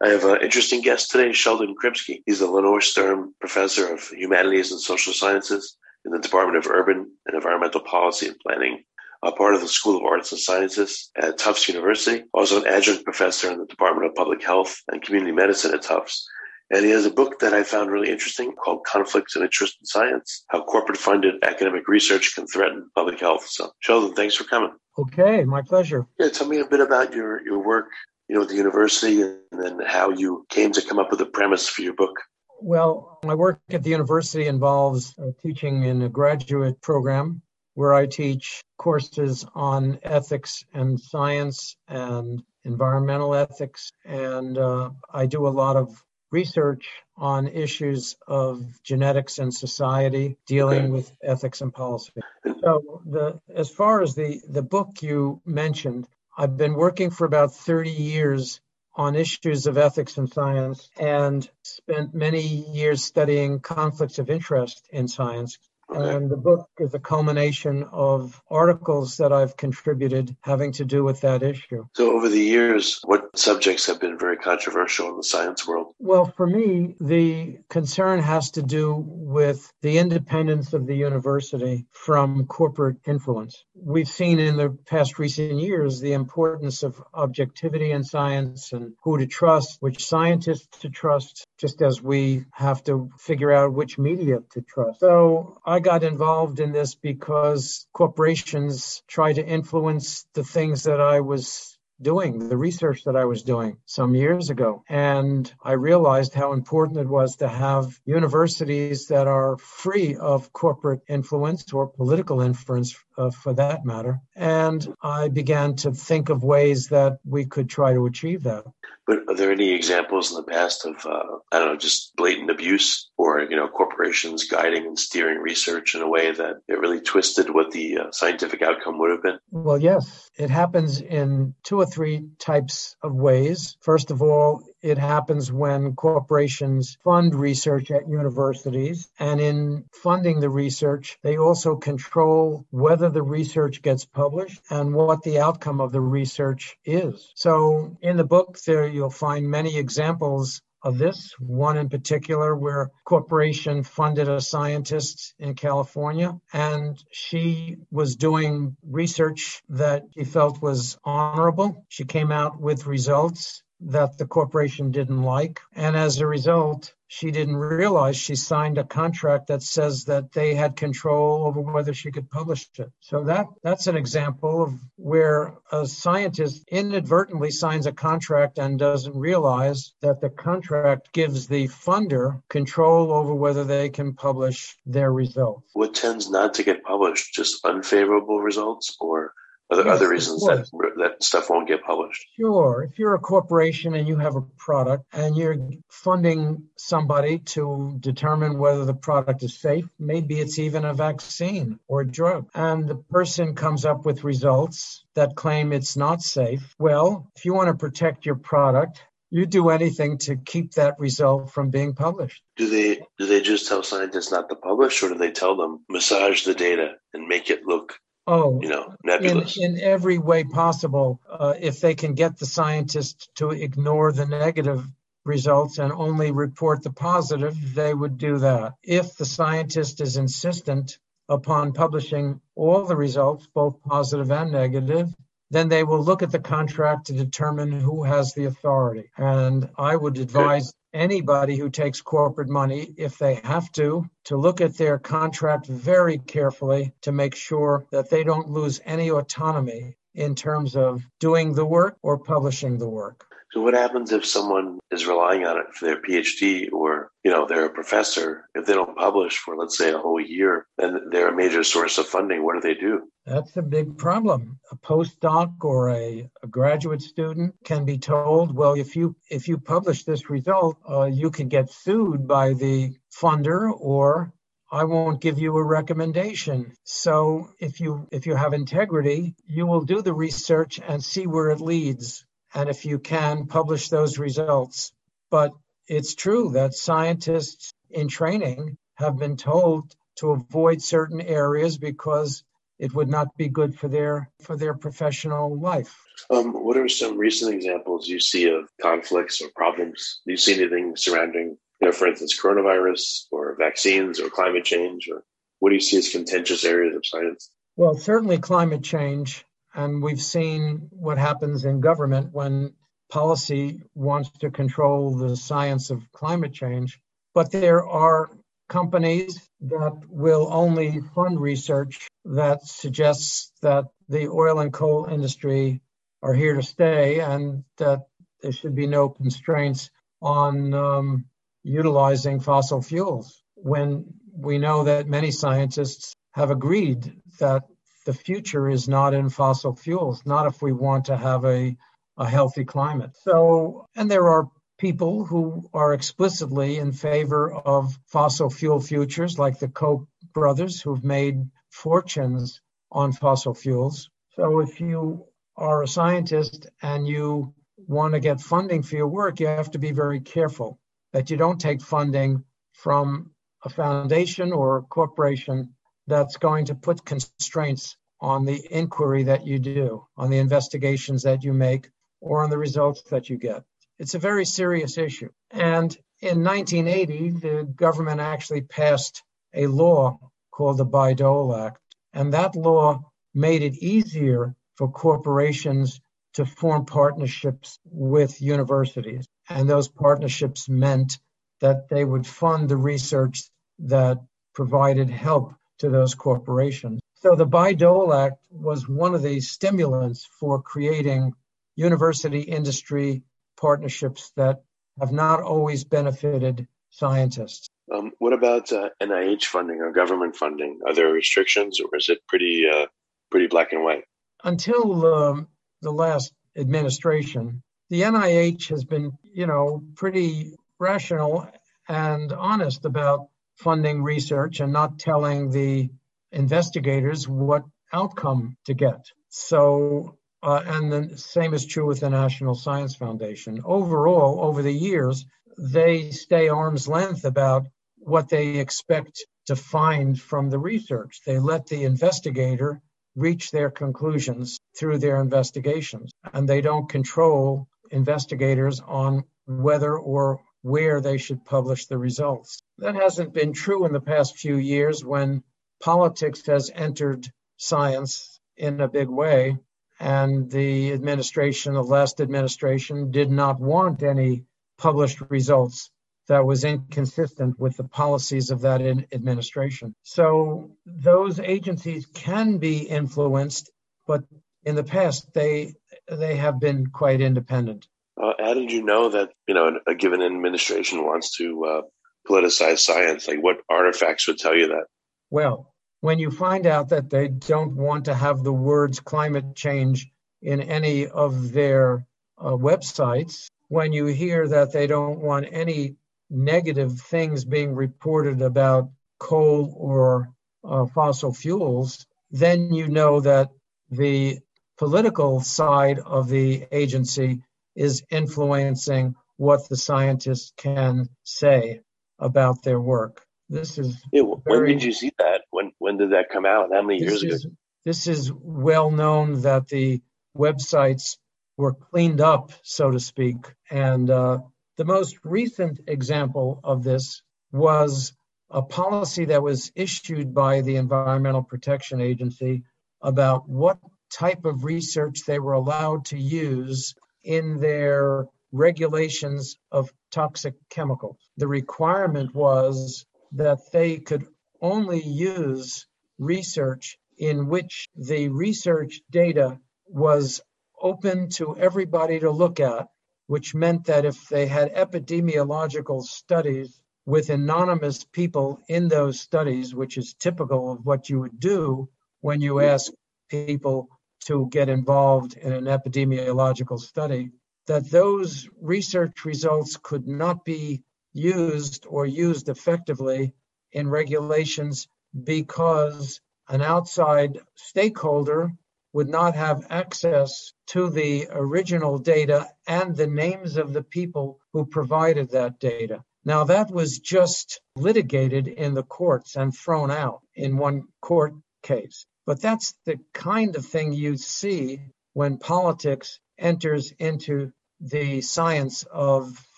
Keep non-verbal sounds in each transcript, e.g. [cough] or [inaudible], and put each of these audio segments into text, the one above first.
I have an interesting guest today, Sheldon Krimsky. He's the Lenore Stern Professor of Humanities and Social Sciences in the Department of Urban and Environmental Policy and Planning, a part of the School of Arts and Sciences at Tufts University, also an adjunct professor in the Department of Public Health and Community Medicine at Tufts. And he has a book that I found really interesting called Conflicts of Interest in Science, How Corporate Funded Academic Research Can Threaten Public Health. So, Sheldon, thanks for coming. Okay, my pleasure. Yeah, tell me a bit about your, your work you know, at the university and then how you came to come up with the premise for your book? Well, my work at the university involves uh, teaching in a graduate program where I teach courses on ethics and science and environmental ethics. And uh, I do a lot of research on issues of genetics and society dealing okay. with ethics and policy. So the as far as the the book you mentioned, I've been working for about 30 years on issues of ethics and science and spent many years studying conflicts of interest in science, and the book is a culmination of articles that I've contributed having to do with that issue. So, over the years, what subjects have been very controversial in the science world? Well, for me, the concern has to do with the independence of the university from corporate influence. We've seen in the past recent years the importance of objectivity in science and who to trust, which scientists to trust, just as we have to figure out which media to trust. So, I I got involved in this because corporations try to influence the things that I was doing, the research that I was doing some years ago. And I realized how important it was to have universities that are free of corporate influence or political influence uh, for that matter. And I began to think of ways that we could try to achieve that. But are there any examples in the past of, uh, I don't know, just blatant abuse or, you know, corporations guiding and steering research in a way that it really twisted what the uh, scientific outcome would have been? Well, yes. It happens in two or three types of ways. First of all, it happens when corporations fund research at universities. And in funding the research, they also control whether the research gets published and what the outcome of the research is. So in the book, there you'll find many examples of this. One in particular, where corporation funded a scientist in California, and she was doing research that she felt was honorable. She came out with results that the corporation didn't like. And as a result, she didn't realize she signed a contract that says that they had control over whether she could publish it. So that that's an example of where a scientist inadvertently signs a contract and doesn't realize that the contract gives the funder control over whether they can publish their results. What tends not to get published? Just unfavorable results or are there yes, other reasons that, that stuff won't get published? Sure. If you're a corporation and you have a product and you're funding somebody to determine whether the product is safe, maybe it's even a vaccine or a drug, and the person comes up with results that claim it's not safe, well, if you want to protect your product, you do anything to keep that result from being published. Do they do they just tell scientists not to publish, or do they tell them massage the data and make it look Oh, you know, nebulous. In, in every way possible, uh, if they can get the scientists to ignore the negative results and only report the positive, they would do that. If the scientist is insistent upon publishing all the results, both positive and negative, then they will look at the contract to determine who has the authority. And I would advise anybody who takes corporate money, if they have to, to look at their contract very carefully to make sure that they don't lose any autonomy in terms of doing the work or publishing the work. So what happens if someone is relying on it for their PhD or, you know, they're a professor? If they don't publish for, let's say, a whole year, then they're a major source of funding. What do they do? That's a big problem. A postdoc or a, a graduate student can be told, well, if you if you publish this result, uh, you can get sued by the funder or I won't give you a recommendation. So if you if you have integrity, you will do the research and see where it leads and if you can, publish those results. But it's true that scientists in training have been told to avoid certain areas because it would not be good for their for their professional life. Um, what are some recent examples you see of conflicts or problems? Do you see anything surrounding, you know, for instance, coronavirus or vaccines or climate change, or what do you see as contentious areas of science? Well, certainly climate change and we've seen what happens in government when policy wants to control the science of climate change. But there are companies that will only fund research that suggests that the oil and coal industry are here to stay and that there should be no constraints on um, utilizing fossil fuels when we know that many scientists have agreed that the future is not in fossil fuels, not if we want to have a, a healthy climate. So, and there are people who are explicitly in favor of fossil fuel futures, like the Koch brothers, who've made fortunes on fossil fuels. So, if you are a scientist and you want to get funding for your work, you have to be very careful that you don't take funding from a foundation or a corporation that's going to put constraints on the inquiry that you do, on the investigations that you make, or on the results that you get. It's a very serious issue. And in 1980, the government actually passed a law called the Bayh-Dole Act. And that law made it easier for corporations to form partnerships with universities. And those partnerships meant that they would fund the research that provided help to those corporations. So the Bayh-Dole Act was one of the stimulants for creating university industry partnerships that have not always benefited scientists. Um, what about uh, NIH funding or government funding? Are there restrictions, or is it pretty uh, pretty black and white? Until um, the last administration, the NIH has been, you know, pretty rational and honest about funding research and not telling the investigators what outcome to get. So, uh, and the same is true with the National Science Foundation. Overall, over the years, they stay arm's length about what they expect to find from the research. They let the investigator reach their conclusions through their investigations, and they don't control investigators on whether or where they should publish the results. That hasn't been true in the past few years when politics has entered science in a big way. And the administration, the last administration, did not want any published results that was inconsistent with the policies of that administration. So those agencies can be influenced, but in the past they they have been quite independent. Uh, how did you know that you know a given administration wants to uh, politicize science? Like what artifacts would tell you that? Well, when you find out that they don't want to have the words climate change in any of their uh, websites, when you hear that they don't want any negative things being reported about coal or uh, fossil fuels, then you know that the political side of the agency is influencing what the scientists can say about their work. This is yeah, when very, did you see that? When when did that come out? How many years is, ago? This is well known that the websites were cleaned up, so to speak. And uh, the most recent example of this was a policy that was issued by the Environmental Protection Agency about what type of research they were allowed to use in their regulations of toxic chemicals. The requirement was that they could only use research in which the research data was open to everybody to look at which meant that if they had epidemiological studies with anonymous people in those studies, which is typical of what you would do when you ask people to get involved in an epidemiological study, that those research results could not be used or used effectively in regulations because an outside stakeholder would not have access to the original data and the names of the people who provided that data. Now, that was just litigated in the courts and thrown out in one court case. But that's the kind of thing you see when politics enters into the science of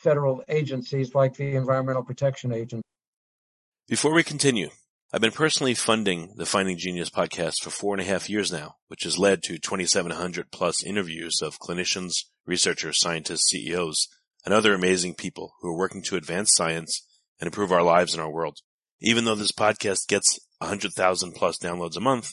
federal agencies like the Environmental Protection Agency. Before we continue, I've been personally funding the Finding Genius podcast for four and a half years now, which has led to 2,700 plus interviews of clinicians, researchers, scientists, CEOs, and other amazing people who are working to advance science and improve our lives and our world. Even though this podcast gets 100,000 plus downloads a month,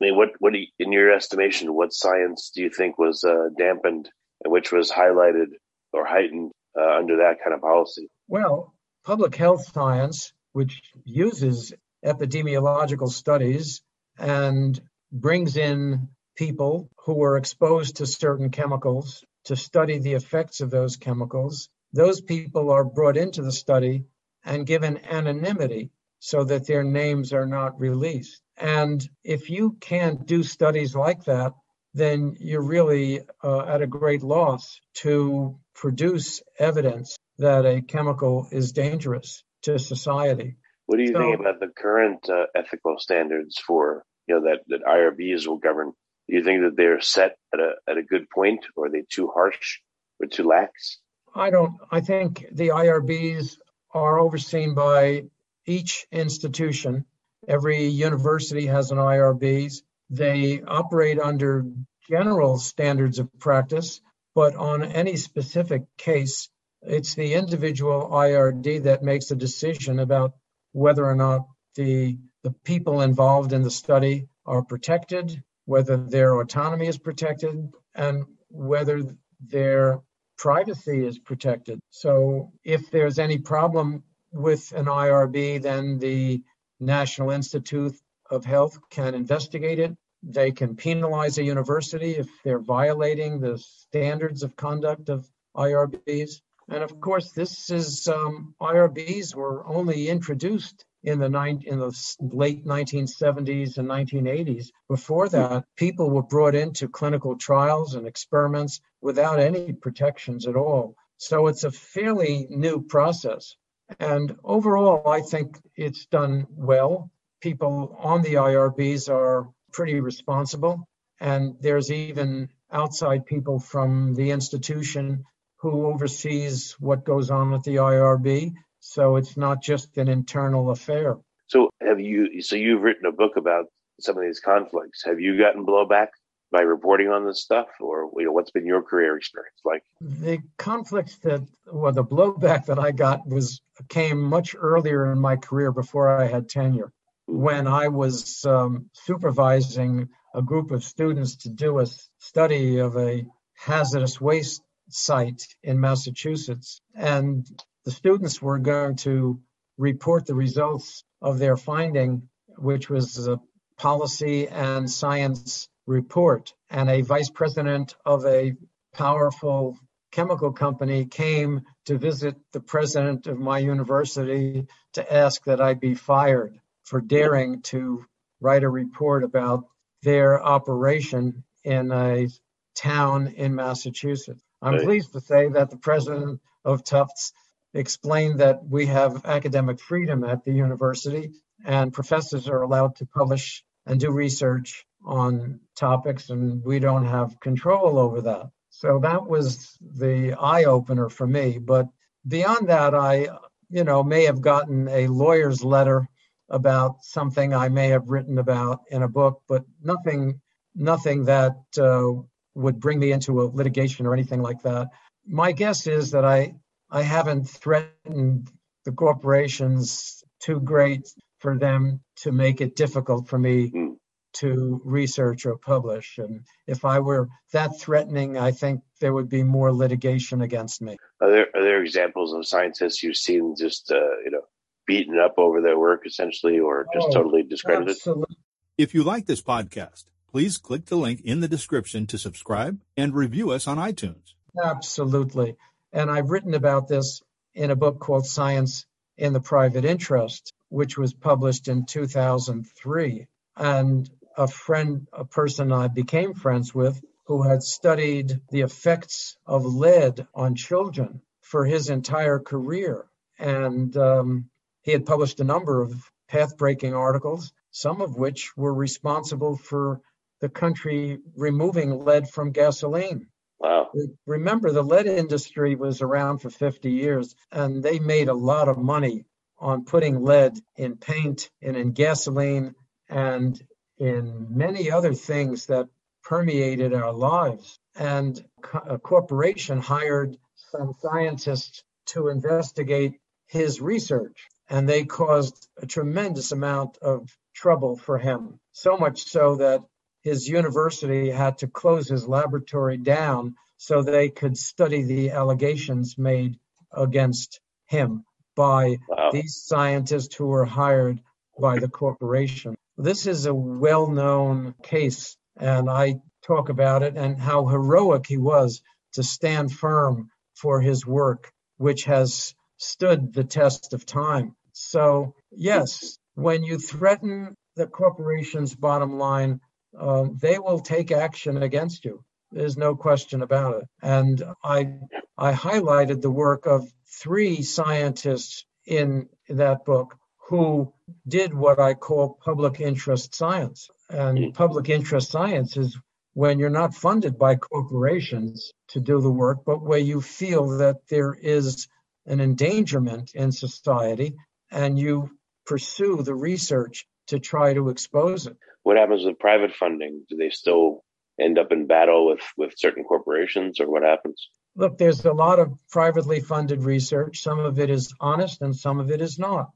I mean, what, what, you, in your estimation, what science do you think was uh, dampened and which was highlighted or heightened uh, under that kind of policy? Well, public health science, which uses epidemiological studies and brings in people who were exposed to certain chemicals to study the effects of those chemicals. Those people are brought into the study and given anonymity so that their names are not released. And if you can't do studies like that, then you're really uh, at a great loss to produce evidence that a chemical is dangerous to society. What do you so, think about the current uh, ethical standards for you know that that IRBs will govern? Do you think that they're set at a at a good point, or are they too harsh or too lax? I don't. I think the IRBs are overseen by each institution. Every university has an IRBs. They operate under general standards of practice, but on any specific case, it's the individual IRB that makes a decision about whether or not the, the people involved in the study are protected, whether their autonomy is protected, and whether their privacy is protected. So if there's any problem with an IRB, then the National Institute of Health can investigate it. They can penalize a university if they're violating the standards of conduct of IRBs. And of course, this is um, IRBs were only introduced in the in the late 1970s and 1980s. Before that, people were brought into clinical trials and experiments without any protections at all. So it's a fairly new process. And overall, I think it's done well. People on the IRBs are pretty responsible. And there's even outside people from the institution who oversees what goes on at the IRB. So it's not just an internal affair. So have you? So you've written a book about some of these conflicts. Have you gotten blowback by reporting on this stuff, or you know, what's been your career experience like? The conflicts that, well, the blowback that I got was came much earlier in my career before I had tenure when I was um, supervising a group of students to do a study of a hazardous waste site in Massachusetts. And the students were going to report the results of their finding, which was a policy and science report. And a vice president of a powerful chemical company came to visit the president of my university to ask that I be fired for daring to write a report about their operation in a town in Massachusetts. I'm right. pleased to say that the president of Tufts explained that we have academic freedom at the university and professors are allowed to publish and do research on topics and we don't have control over that. So that was the eye opener for me. But beyond that, I, you know, may have gotten a lawyer's letter about something I may have written about in a book, but nothing, nothing that uh, would bring me into a litigation or anything like that. My guess is that I, I haven't threatened the corporations too great for them to make it difficult for me mm. To research or publish. And if I were that threatening, I think there would be more litigation against me. Are there are there examples of scientists you've seen just uh, you know beaten up over their work essentially, or just oh, totally discredited? Absolutely. If you like this podcast, please click the link in the description to subscribe and review us on iTunes. Absolutely. And I've written about this in a book called Science in the Private Interest, which was published in 2003. And a friend, a person I became friends with, who had studied the effects of lead on children for his entire career. And um, he had published a number of path breaking articles, some of which were responsible for the country removing lead from gasoline. Wow. Remember, the lead industry was around for 50 years, and they made a lot of money on putting lead in paint and in gasoline and in many other things that permeated our lives. And a corporation hired some scientists to investigate his research, and they caused a tremendous amount of trouble for him. So much so that his university had to close his laboratory down so they could study the allegations made against him by wow. these scientists who were hired by the corporation. This is a well known case, and I talk about it and how heroic he was to stand firm for his work, which has stood the test of time. So, yes, when you threaten the corporation's bottom line, uh, they will take action against you. There's no question about it. And I I highlighted the work of three scientists in that book who did what I call public interest science. And hmm. public interest science is when you're not funded by corporations to do the work, but where you feel that there is an endangerment in society and you pursue the research to try to expose it what happens with private funding? Do they still end up in battle with, with certain corporations or what happens? Look, there's a lot of privately funded research. Some of it is honest and some of it is not.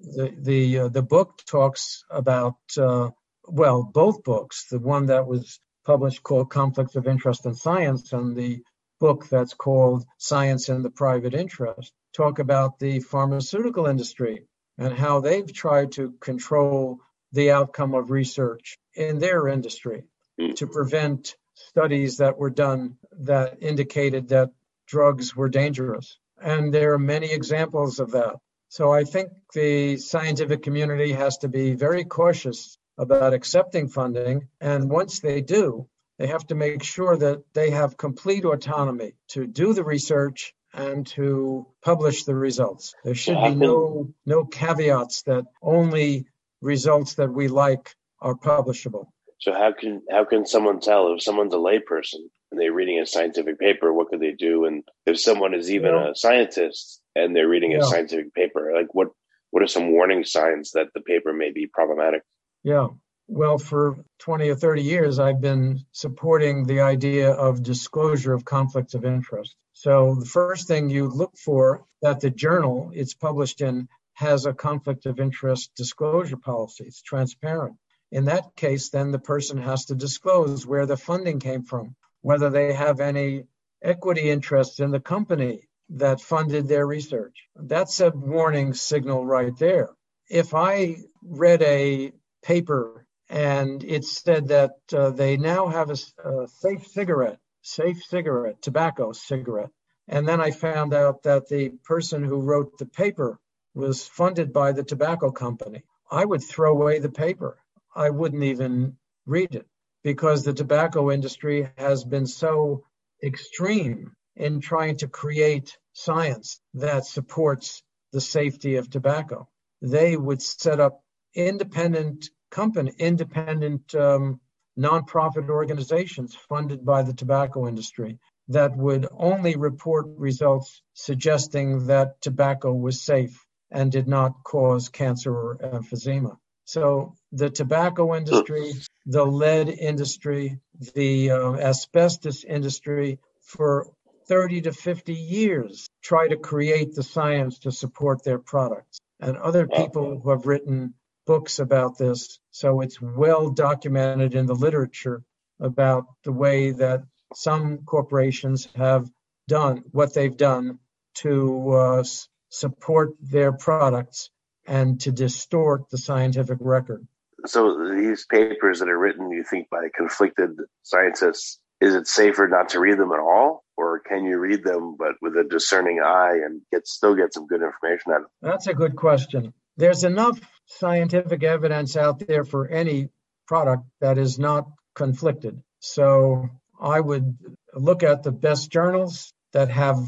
The the uh, the book talks about uh, well, both books. The one that was published called Conflicts of Interest in Science, and the book that's called Science and the Private Interest talk about the pharmaceutical industry and how they've tried to control the outcome of research in their industry mm. to prevent studies that were done that indicated that drugs were dangerous. And there are many examples of that. So I think the scientific community has to be very cautious about accepting funding. And once they do, they have to make sure that they have complete autonomy to do the research and to publish the results. There should be no no caveats that only results that we like are publishable. So how can how can someone tell if someone's a layperson and they're reading a scientific paper? What could they do? And if someone is even yeah. a scientist and they're reading yeah. a scientific paper, like what what are some warning signs that the paper may be problematic? Yeah. Well, for 20 or 30 years, I've been supporting the idea of disclosure of conflicts of interest. So the first thing you look for that the journal it's published in has a conflict of interest disclosure policy. It's transparent. In that case, then the person has to disclose where the funding came from, whether they have any equity interest in the company that funded their research. That's a warning signal right there. If I read a paper and it said that uh, they now have a, a safe cigarette, safe cigarette, tobacco cigarette, and then I found out that the person who wrote the paper was funded by the tobacco company, I would throw away the paper. I wouldn't even read it because the tobacco industry has been so extreme in trying to create science that supports the safety of tobacco. They would set up independent company, independent um, nonprofit organizations funded by the tobacco industry that would only report results suggesting that tobacco was safe and did not cause cancer or emphysema. So the tobacco industry, the lead industry, the uh, asbestos industry for 30 to 50 years try to create the science to support their products. And other people who have written books about this, so it's well documented in the literature about the way that some corporations have done what they've done to uh, support their products and to distort the scientific record. So these papers that are written, you think by conflicted scientists, is it safer not to read them at all, or can you read them but with a discerning eye and get still get some good information out of them? That's a good question. There's enough scientific evidence out there for any product that is not conflicted. So I would look at the best journals that have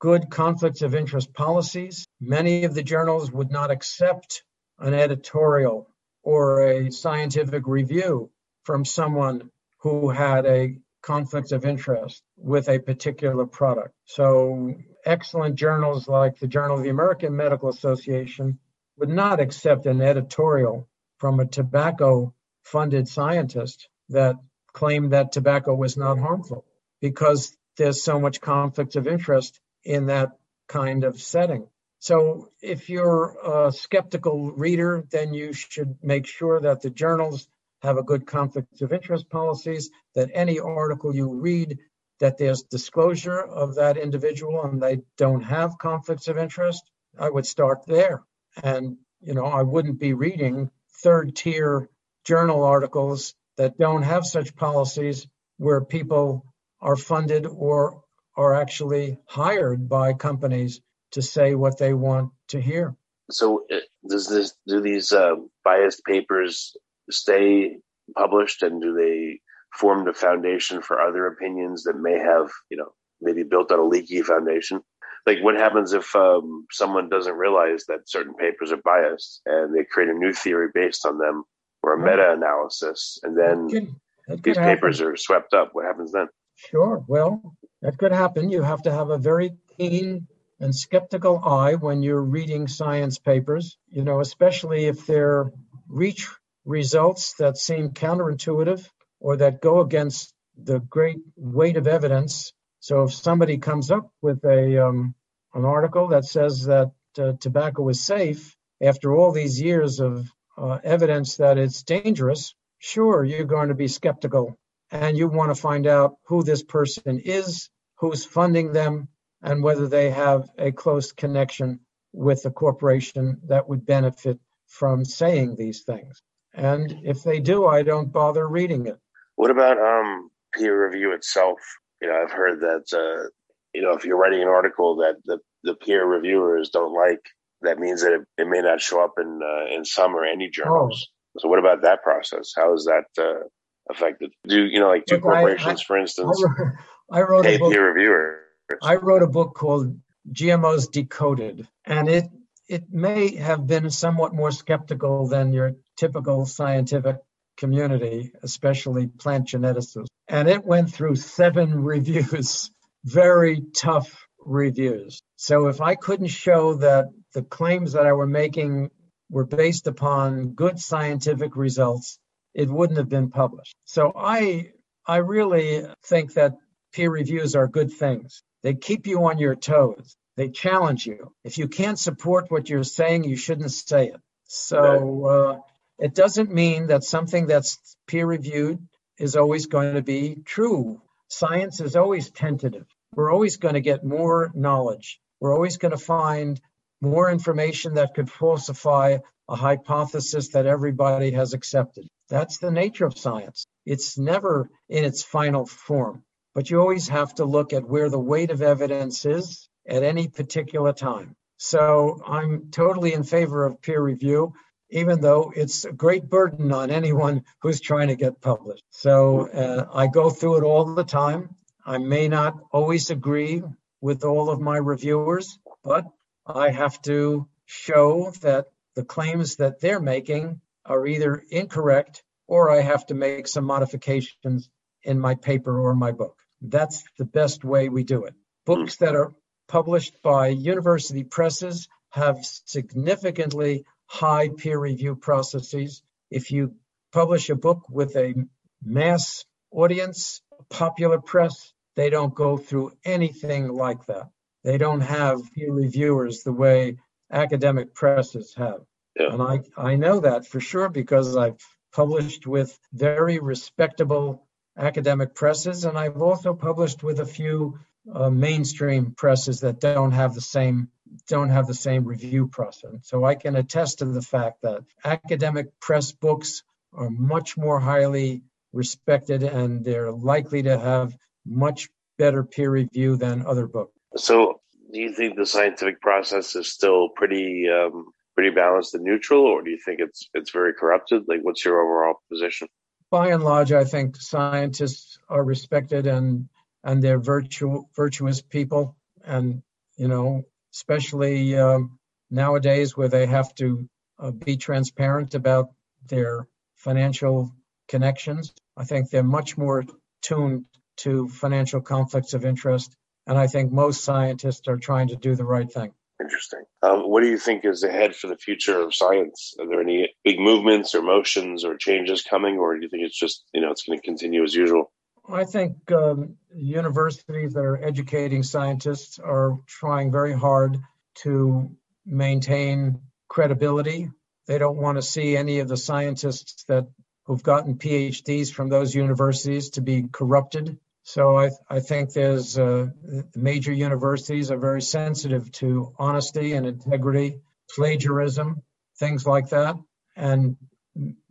good conflicts of interest policies. Many of the journals would not accept an editorial or a scientific review from someone who had a conflict of interest with a particular product. So excellent journals like the Journal of the American Medical Association would not accept an editorial from a tobacco funded scientist that claimed that tobacco was not harmful because there's so much conflict of interest in that kind of setting. So if you're a skeptical reader, then you should make sure that the journals have a good conflict of interest policies, that any article you read, that there's disclosure of that individual and they don't have conflicts of interest. I would start there. And, you know, I wouldn't be reading third tier journal articles that don't have such policies where people are funded or are actually hired by companies to say what they want to hear. So, uh, does this do these uh, biased papers stay published, and do they form the foundation for other opinions that may have, you know, maybe built on a leaky foundation? Like, what happens if um, someone doesn't realize that certain papers are biased and they create a new theory based on them or a meta-analysis, and then that could, that these papers are swept up? What happens then? Sure. Well, that could happen. You have to have a very keen and skeptical eye when you're reading science papers, you know, especially if they're reach results that seem counterintuitive or that go against the great weight of evidence. So if somebody comes up with a um, an article that says that uh, tobacco is safe after all these years of uh, evidence that it's dangerous, sure, you're going to be skeptical and you want to find out who this person is, who's funding them, and whether they have a close connection with the corporation that would benefit from saying these things. And if they do, I don't bother reading it. What about um, peer review itself? You know, I've heard that uh, you know if you're writing an article that the, the peer reviewers don't like, that means that it, it may not show up in uh, in some or any journals. Oh. So, what about that process? How is that uh, affected? Do you know, like do Look, corporations, I, I, for instance, I wrote, I wrote a book, peer reviewers? I wrote a book called GMOs Decoded, and it it may have been somewhat more skeptical than your typical scientific community, especially plant geneticists. And it went through seven [laughs] reviews, very tough reviews. So if I couldn't show that the claims that I were making were based upon good scientific results, it wouldn't have been published. So I I really think that peer reviews are good things. They keep you on your toes. They challenge you. If you can't support what you're saying, you shouldn't say it. So uh, it doesn't mean that something that's peer reviewed is always going to be true. Science is always tentative. We're always going to get more knowledge. We're always going to find more information that could falsify a hypothesis that everybody has accepted. That's the nature of science. It's never in its final form, but you always have to look at where the weight of evidence is at any particular time. So I'm totally in favor of peer review, even though it's a great burden on anyone who's trying to get published. So uh, I go through it all the time. I may not always agree with all of my reviewers, but I have to show that the claims that they're making are either incorrect or I have to make some modifications in my paper or my book. That's the best way we do it. Books that are published by university presses have significantly high peer review processes. If you publish a book with a mass audience, popular press, they don't go through anything like that. They don't have peer reviewers the way academic presses have. Yeah. And I, I know that for sure because I've published with very respectable academic presses, and I've also published with a few uh, mainstream presses that don't have the same don't have the same review process. So I can attest to the fact that academic press books are much more highly respected and they're likely to have much better peer review than other books. So do you think the scientific process is still pretty um, pretty balanced and neutral, or do you think it's it's very corrupted? Like, what's your overall position? By and large, I think scientists are respected and and they're virtu- virtuous people, and you know, especially um, nowadays where they have to uh, be transparent about their financial connections. I think they're much more tuned to financial conflicts of interest and I think most scientists are trying to do the right thing. Interesting. Um, what do you think is ahead for the future of science? Are there any big movements or motions or changes coming, or do you think it's just you know it's going to continue as usual? I think um, universities that are educating scientists are trying very hard to maintain credibility. They don't want to see any of the scientists that who've gotten PhDs from those universities to be corrupted so I, I think there's uh, major universities are very sensitive to honesty and integrity, plagiarism, things like that. And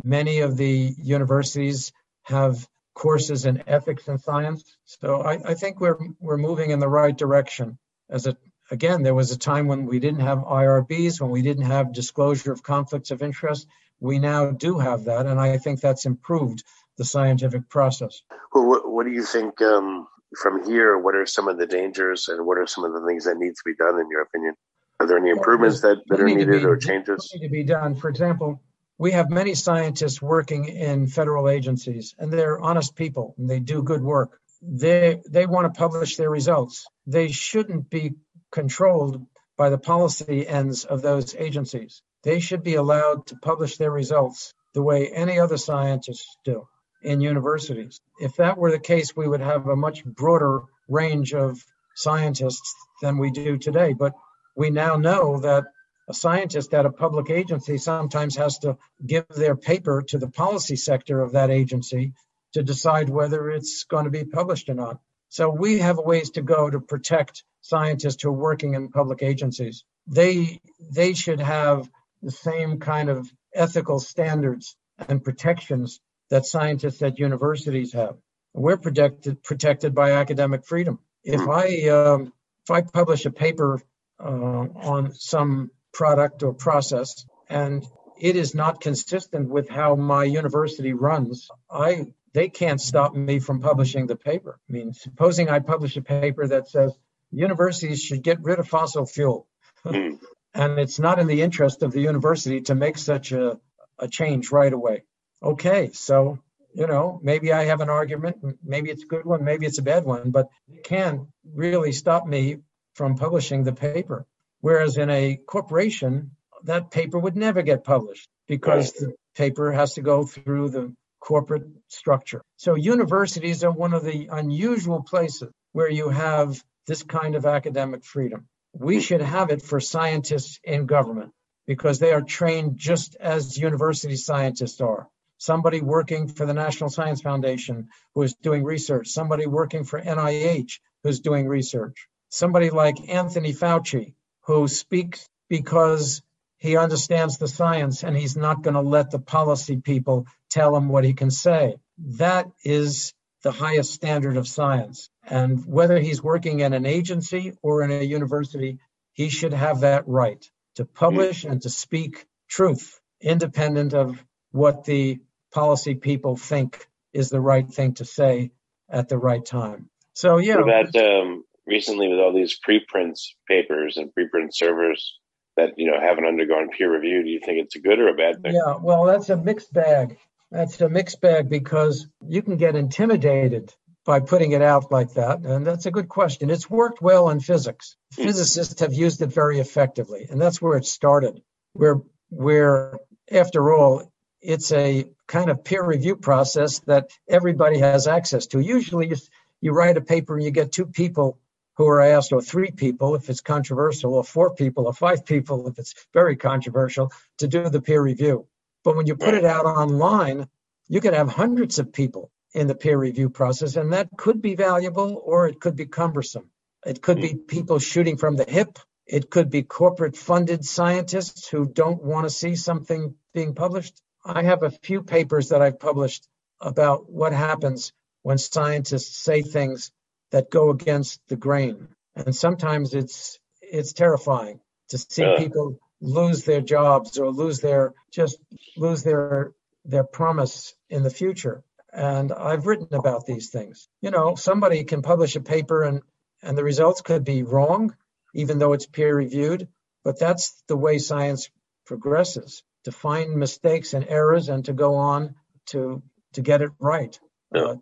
many of the universities have courses in ethics and science. So I, I think we're we're moving in the right direction. As a again, there was a time when we didn't have IRBs, when we didn't have disclosure of conflicts of interest. We now do have that, and I think that's improved the scientific process. Well, what, what do you think um, from here? What are some of the dangers, and what are some of the things that need to be done, in your opinion? Are there any improvements that, that are needed be, or changes? Need to be done. For example, we have many scientists working in federal agencies, and they're honest people, and they do good work. They they want to publish their results. They shouldn't be controlled by the policy ends of those agencies. They should be allowed to publish their results the way any other scientists do in universities. If that were the case, we would have a much broader range of scientists than we do today. But we now know that a scientist at a public agency sometimes has to give their paper to the policy sector of that agency to decide whether it's going to be published or not. So we have ways to go to protect scientists who are working in public agencies. They they should have the same kind of ethical standards and protections that scientists at universities have. We're protected protected by academic freedom. If hmm. I um, if I publish a paper uh, on some product or process and it is not consistent with how my university runs, I they can't stop me from publishing the paper. I mean, supposing I publish a paper that says universities should get rid of fossil fuel, [laughs] mm. and it's not in the interest of the university to make such a, a change right away okay, so you know, maybe I have an argument, maybe it's a good one, maybe it's a bad one, but it can't really stop me from publishing the paper. Whereas in a corporation, that paper would never get published because the paper has to go through the corporate structure. So universities are one of the unusual places where you have this kind of academic freedom. We should have it for scientists in government because they are trained just as university scientists are somebody working for the National Science Foundation who is doing research, somebody working for NIH who's doing research, somebody like Anthony Fauci who speaks because he understands the science and he's not going to let the policy people tell him what he can say. That is the highest standard of science. And whether he's working in an agency or in a university, he should have that right to publish and to speak truth, independent of what the policy people think is the right thing to say at the right time. So yeah. What about um, recently with all these preprints papers and preprint servers that you know haven't undergone peer review? Do you think it's a good or a bad thing? Yeah, well, that's a mixed bag. That's a mixed bag because you can get intimidated by putting it out like that? And that's a good question. It's worked well in physics. Physicists have used it very effectively, and that's where it started. Where where after all, it's a kind of peer review process that everybody has access to. Usually, you, you write a paper and you get two people who are asked, or three people if it's controversial, or four people, or five people if it's very controversial, to do the peer review. But when you put it out online, you can have hundreds of people in the peer review process, and that could be valuable or it could be cumbersome. It could be people shooting from the hip. It could be corporate funded scientists who don't want to see something being published. I have a few papers that I've published about what happens when scientists say things that go against the grain. And sometimes it's it's terrifying to see uh. people lose their jobs or lose their just lose their their promise in the future. And I've written about these things. You know, somebody can publish a paper and and the results could be wrong, even though it's peer reviewed. But that's the way science progresses to find mistakes and errors and to go on to to get it right. Yeah. Uh,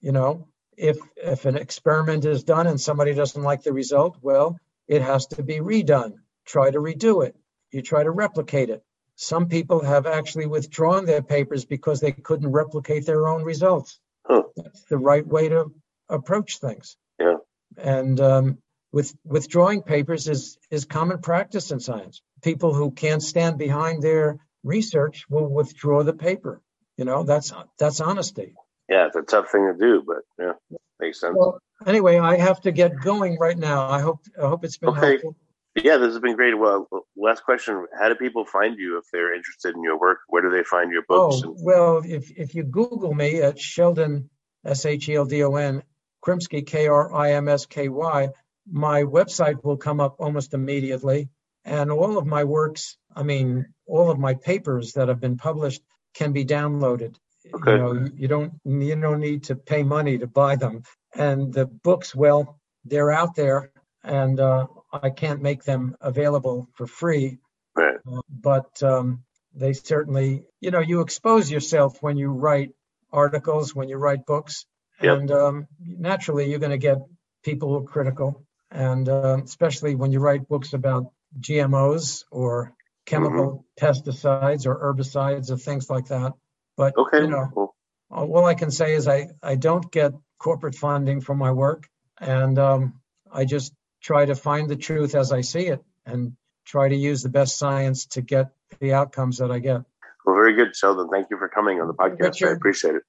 you know, if if an experiment is done and somebody doesn't like the result, well, it has to be redone. Try to redo it. You try to replicate it. Some people have actually withdrawn their papers because they couldn't replicate their own results. Huh. That's the right way to approach things. Yeah. And um, with withdrawing papers is is common practice in science. People who can't stand behind their research will withdraw the paper. You know, that's that's honesty yeah, it's a tough thing to do, but yeah, makes sense. Well, anyway, I have to get going right now. I hope I hope it's been okay. helpful. Yeah, this has been great. Well, last question: How do people find you if they're interested in your work? Where do they find your books? Oh, well, if if you Google me at Sheldon S H E L D O N Krimsky K R I M S K Y, my website will come up almost immediately, and all of my works, I mean, all of my papers that have been published, can be downloaded. Okay. You know, you don't you don't need to pay money to buy them. And the books, well, they're out there, and uh, I can't make them available for free. Right. Uh, but um, they certainly, you know, you expose yourself when you write articles, when you write books, yep. and um, naturally you're going to get people who are critical, and uh, especially when you write books about GMOs or chemical mm-hmm. pesticides or herbicides or things like that. But okay. you know, cool. all I can say is I, I don't get corporate funding for my work, and um, I just try to find the truth as I see it and try to use the best science to get the outcomes that I get. Well, very good, Sheldon. Thank you for coming on the podcast. Richard. I appreciate it.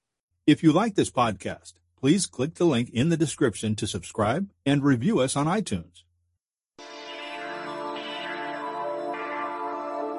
If you like this podcast, please click the link in the description to subscribe and review us on iTunes.